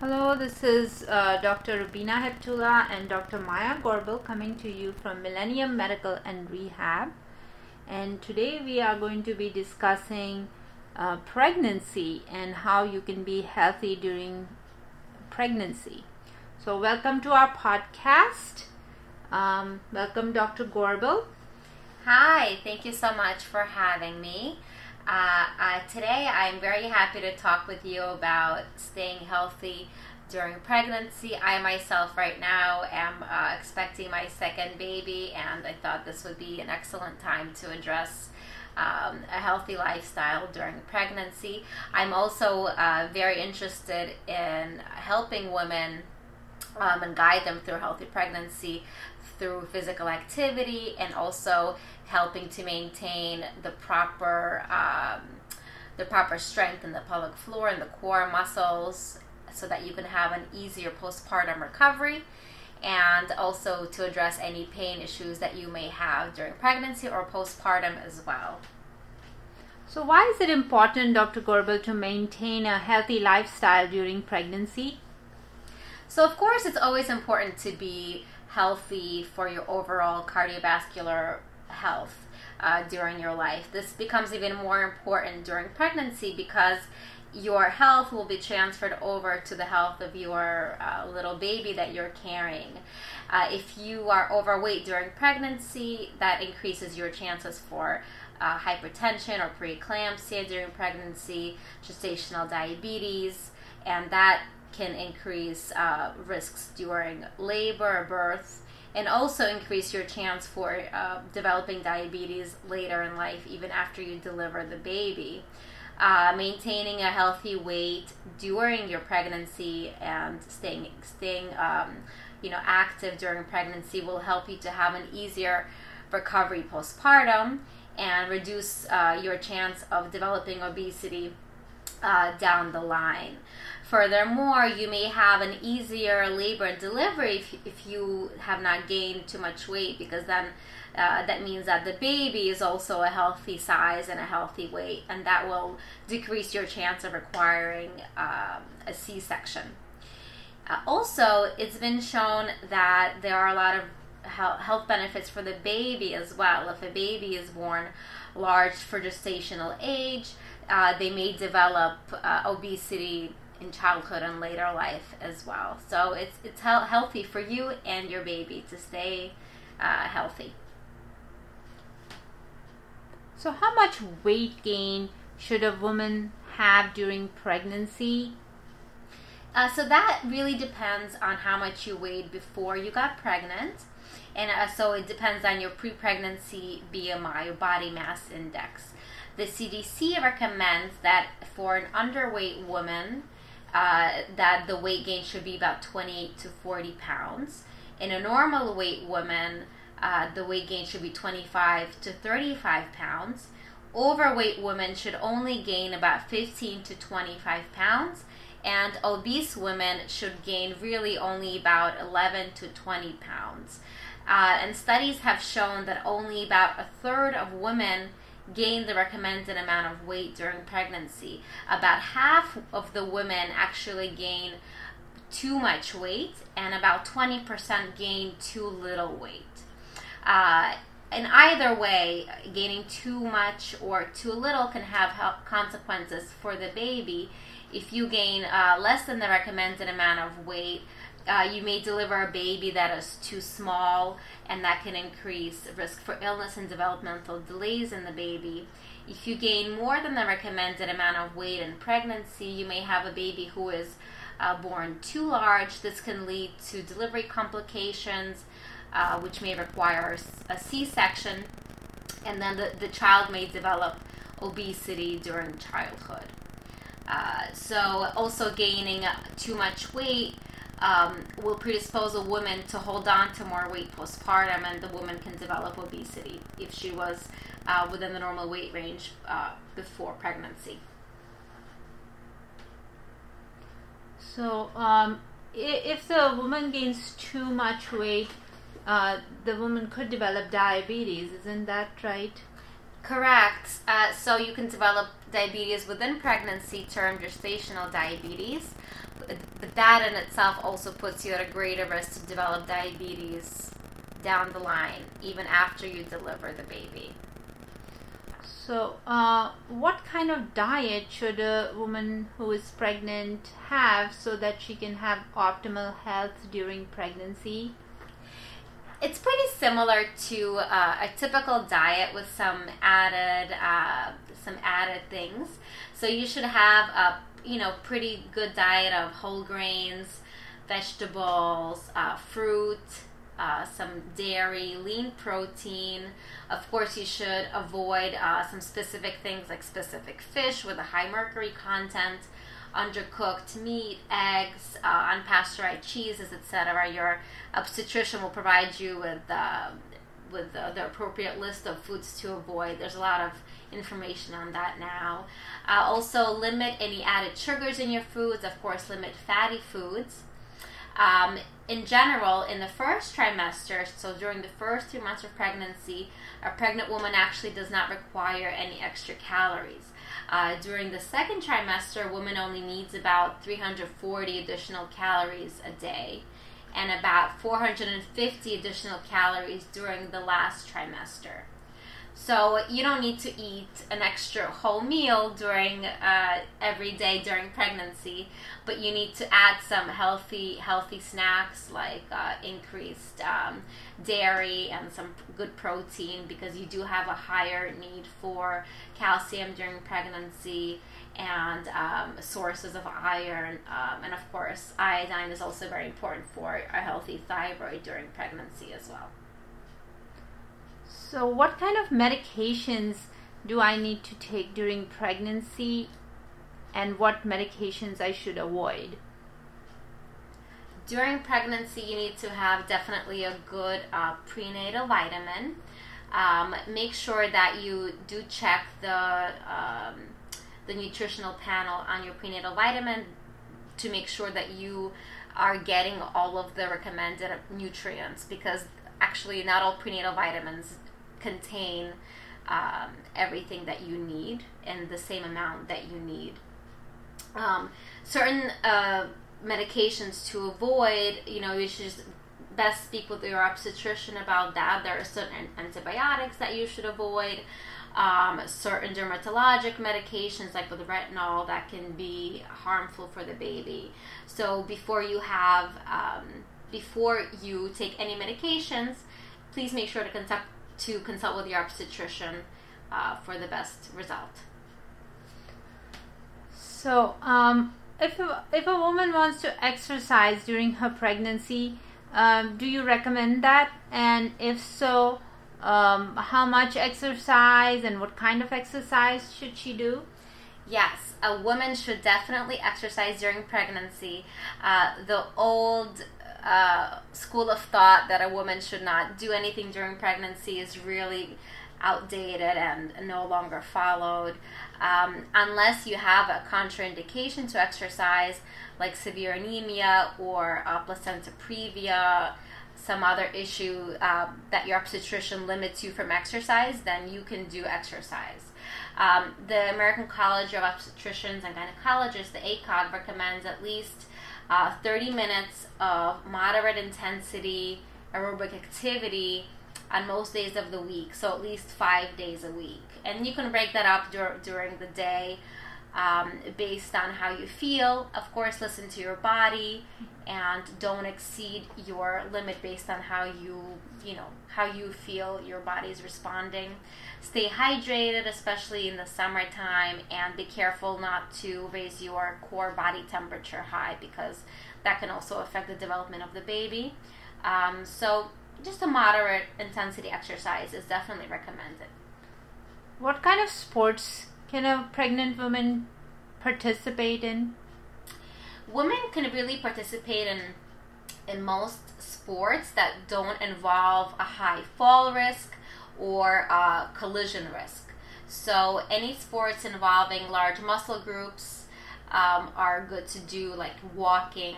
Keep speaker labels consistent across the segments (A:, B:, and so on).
A: Hello, this is uh, Dr. Rubina Heptula and Dr. Maya Gorbel coming to you from Millennium Medical and Rehab. And today we are going to be discussing uh, pregnancy and how you can be healthy during pregnancy. So, welcome to our podcast. Um, welcome, Dr. Gorbel.
B: Hi, thank you so much for having me. Uh, uh, today, I'm very happy to talk with you about staying healthy during pregnancy. I myself, right now, am uh, expecting my second baby, and I thought this would be an excellent time to address um, a healthy lifestyle during pregnancy. I'm also uh, very interested in helping women um, and guide them through healthy pregnancy through physical activity and also helping to maintain the proper um, the proper strength in the pelvic floor and the core muscles so that you can have an easier postpartum recovery and also to address any pain issues that you may have during pregnancy or postpartum as well.
A: So, why is it important, Dr. Gorbel, to maintain a healthy lifestyle during pregnancy?
B: So, of course, it's always important to be healthy for your overall cardiovascular health uh, during your life. This becomes even more important during pregnancy because your health will be transferred over to the health of your uh, little baby that you're carrying. Uh, if you are overweight during pregnancy, that increases your chances for uh, hypertension or preeclampsia during pregnancy, gestational diabetes, and that can increase uh, risks during labor or birth and also increase your chance for uh, developing diabetes later in life, even after you deliver the baby. Uh, maintaining a healthy weight during your pregnancy and staying staying um, you know active during pregnancy will help you to have an easier recovery postpartum and reduce uh, your chance of developing obesity uh, down the line. Furthermore, you may have an easier labor delivery if, if you have not gained too much weight because then uh, that means that the baby is also a healthy size and a healthy weight, and that will decrease your chance of requiring um, a C section. Uh, also, it's been shown that there are a lot of health benefits for the baby as well. If a baby is born large for gestational age, uh, they may develop uh, obesity in childhood and later life as well. So it's it's he- healthy for you and your baby to stay uh, healthy.
A: So, how much weight gain should a woman have during pregnancy?
B: Uh, so that really depends on how much you weighed before you got pregnant, and uh, so it depends on your pre-pregnancy BMI, or body mass index. The CDC recommends that for an underweight woman, uh, that the weight gain should be about 28 to 40 pounds. In a normal weight woman, uh, the weight gain should be 25 to 35 pounds. Overweight women should only gain about 15 to 25 pounds, and obese women should gain really only about 11 to 20 pounds. Uh, and studies have shown that only about a third of women gain the recommended amount of weight during pregnancy. About half of the women actually gain too much weight, and about 20% gain too little weight. Uh, in either way, gaining too much or too little can have consequences for the baby. If you gain uh, less than the recommended amount of weight, uh, you may deliver a baby that is too small, and that can increase risk for illness and developmental delays in the baby. If you gain more than the recommended amount of weight in pregnancy, you may have a baby who is uh, born too large. This can lead to delivery complications, uh, which may require a C section, and then the, the child may develop obesity during childhood. Uh, so, also gaining too much weight um, will predispose a woman to hold on to more weight postpartum, and the woman can develop obesity if she was uh, within the normal weight range uh, before pregnancy.
A: So, um, if the woman gains too much weight, uh, the woman could develop diabetes. Isn't that right?
B: Correct. Uh, so you can develop diabetes within pregnancy termed gestational diabetes. But that in itself also puts you at a greater risk to develop diabetes down the line, even after you deliver the baby.
A: So, uh, what kind of diet should a woman who is pregnant have so that she can have optimal health during pregnancy?
B: It's pretty similar to uh, a typical diet with some added uh, some added things. So you should have a you know pretty good diet of whole grains, vegetables, uh, fruit, uh, some dairy, lean protein. Of course, you should avoid uh, some specific things like specific fish with a high mercury content, undercooked meat, eggs, uh, unpasteurized cheeses, etc. Your obstetrician will provide you with uh, with the, the, appropriate list of foods to avoid. There's a lot of information on that now. Uh, also, limit any added sugars in your foods. Of course, limit fatty foods. Um, in general, in the first trimester, so during the first three months of pregnancy, a pregnant woman actually does not require any extra calories. Uh, during the second trimester, a woman only needs about 340 additional calories a day and about 450 additional calories during the last trimester. So you don't need to eat an extra whole meal during uh, every day during pregnancy, but you need to add some healthy healthy snacks like uh, increased um, dairy and some good protein because you do have a higher need for calcium during pregnancy and um, sources of iron. Um, and of course, iodine is also very important for a healthy thyroid during pregnancy as well.
A: So, what kind of medications do I need to take during pregnancy, and what medications I should avoid?
B: During pregnancy, you need to have definitely a good uh, prenatal vitamin. Um, make sure that you do check the um, the nutritional panel on your prenatal vitamin to make sure that you are getting all of the recommended nutrients because actually not all prenatal vitamins contain um, everything that you need in the same amount that you need. Um, certain uh, medications to avoid, you know, you should just best speak with your obstetrician about that. There are certain antibiotics that you should avoid. Um, certain dermatologic medications like with retinol that can be harmful for the baby. So before you have, um, before you take any medications, please make sure to consult to consult with your obstetrician uh, for the best result.
A: So, um, if a, if a woman wants to exercise during her pregnancy, um, do you recommend that? And if so, um, how much exercise and what kind of exercise should she do?
B: Yes, a woman should definitely exercise during pregnancy. Uh, the old uh, school of thought that a woman should not do anything during pregnancy is really outdated and no longer followed. Um, unless you have a contraindication to exercise, like severe anemia or uh, placenta previa, some other issue uh, that your obstetrician limits you from exercise, then you can do exercise. Um, the American College of Obstetricians and Gynecologists, the ACOG, recommends at least uh, 30 minutes of moderate intensity aerobic activity on most days of the week, so at least five days a week. And you can break that up dur- during the day um, based on how you feel. Of course, listen to your body and don't exceed your limit based on how you, you know, how you feel your body is responding. Stay hydrated, especially in the summertime, and be careful not to raise your core body temperature high because that can also affect the development of the baby. Um, so, just a moderate intensity exercise is definitely recommended.
A: What kind of sports can a pregnant woman participate in?
B: Women can really participate in in most sports that don't involve a high fall risk or a collision risk. So any sports involving large muscle groups um, are good to do, like walking,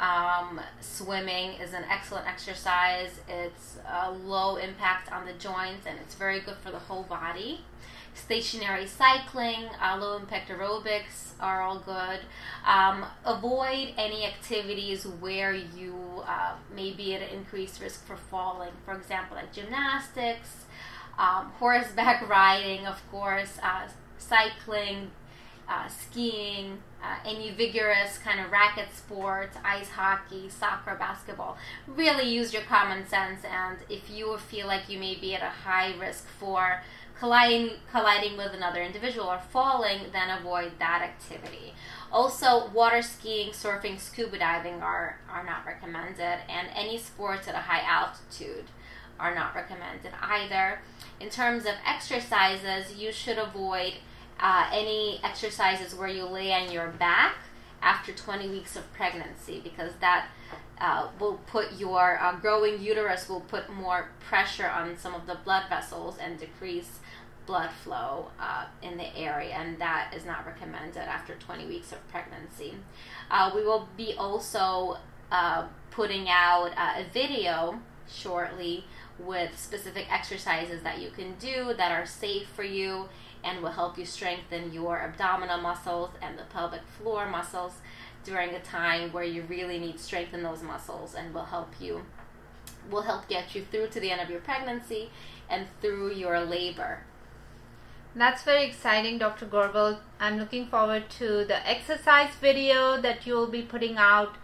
B: Um, swimming is an excellent exercise. It's a low impact on the joints and it's very good for the whole body. Stationary cycling, uh, low impact aerobics are all good. Um, avoid any activities where you uh, may be at an increased risk for falling. For example, like gymnastics, um, horseback riding, of course, uh, cycling, uh, skiing, uh, any vigorous kind of racket sports, ice hockey, soccer, basketball. Really use your common sense, and if you feel like you may be at a high risk for colliding, colliding with another individual or falling, then avoid that activity. Also, water skiing, surfing, scuba diving are, are not recommended, and any sports at a high altitude are not recommended either. In terms of exercises, you should avoid uh, any exercises where you lay on your back after 20 weeks of pregnancy because that uh, will put your uh, growing uterus will put more pressure on some of the blood vessels and decrease blood flow uh, in the area, and that is not recommended after 20 weeks of pregnancy. Uh, we will be also uh, putting out uh, a video shortly with specific exercises that you can do that are safe for you and will help you strengthen your abdominal muscles and the pelvic floor muscles during a time where you really need strength in those muscles and will help you will help get you through to the end of your pregnancy and through your labor.
A: That's very exciting, Dr. Gorbel. I'm looking forward to the exercise video that you'll be putting out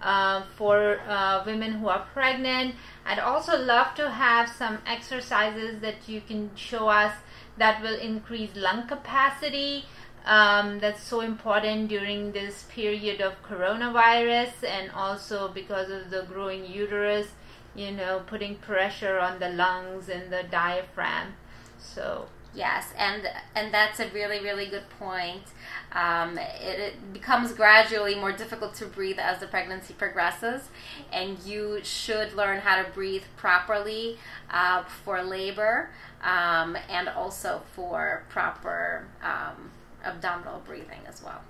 A: uh, for uh, women who are pregnant. I'd also love to have some exercises that you can show us that will increase lung capacity. Um, that's so important during this period of coronavirus and also because of the growing uterus, you know, putting pressure on the lungs and the diaphragm. So
B: Yes, and and that's a really really good point. Um, it, it, becomes gradually more difficult to breathe as the pregnancy progresses, and you should learn how to breathe properly uh, for labor um, and also for proper um, abdominal breathing as well.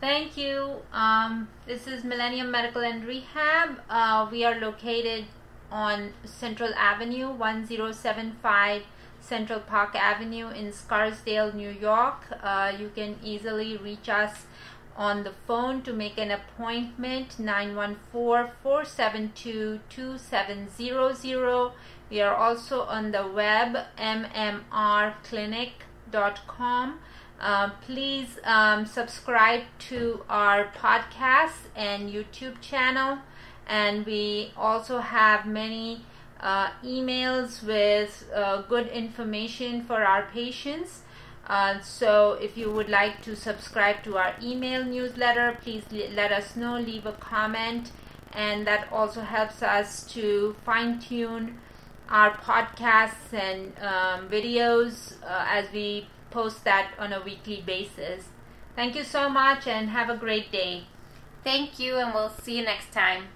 A: Thank you. Um, this is Millennium Medical and Rehab. Uh, we are located on Central Avenue, 1075 Central Park Avenue in Scarsdale, New York. Uh, you can easily reach us on the phone to make an appointment 914-472-2700 we are also on the web mmrclinic.com uh, please um, subscribe to our podcast and youtube channel and we also have many uh, emails with uh, good information for our patients. Uh, so if you would like to subscribe to our email newsletter, please let us know, leave a comment, and that also helps us to fine tune our podcasts and um, videos uh, as we post that on a weekly basis. Thank you so much and have a great day.
B: Thank you, and we'll see you next time.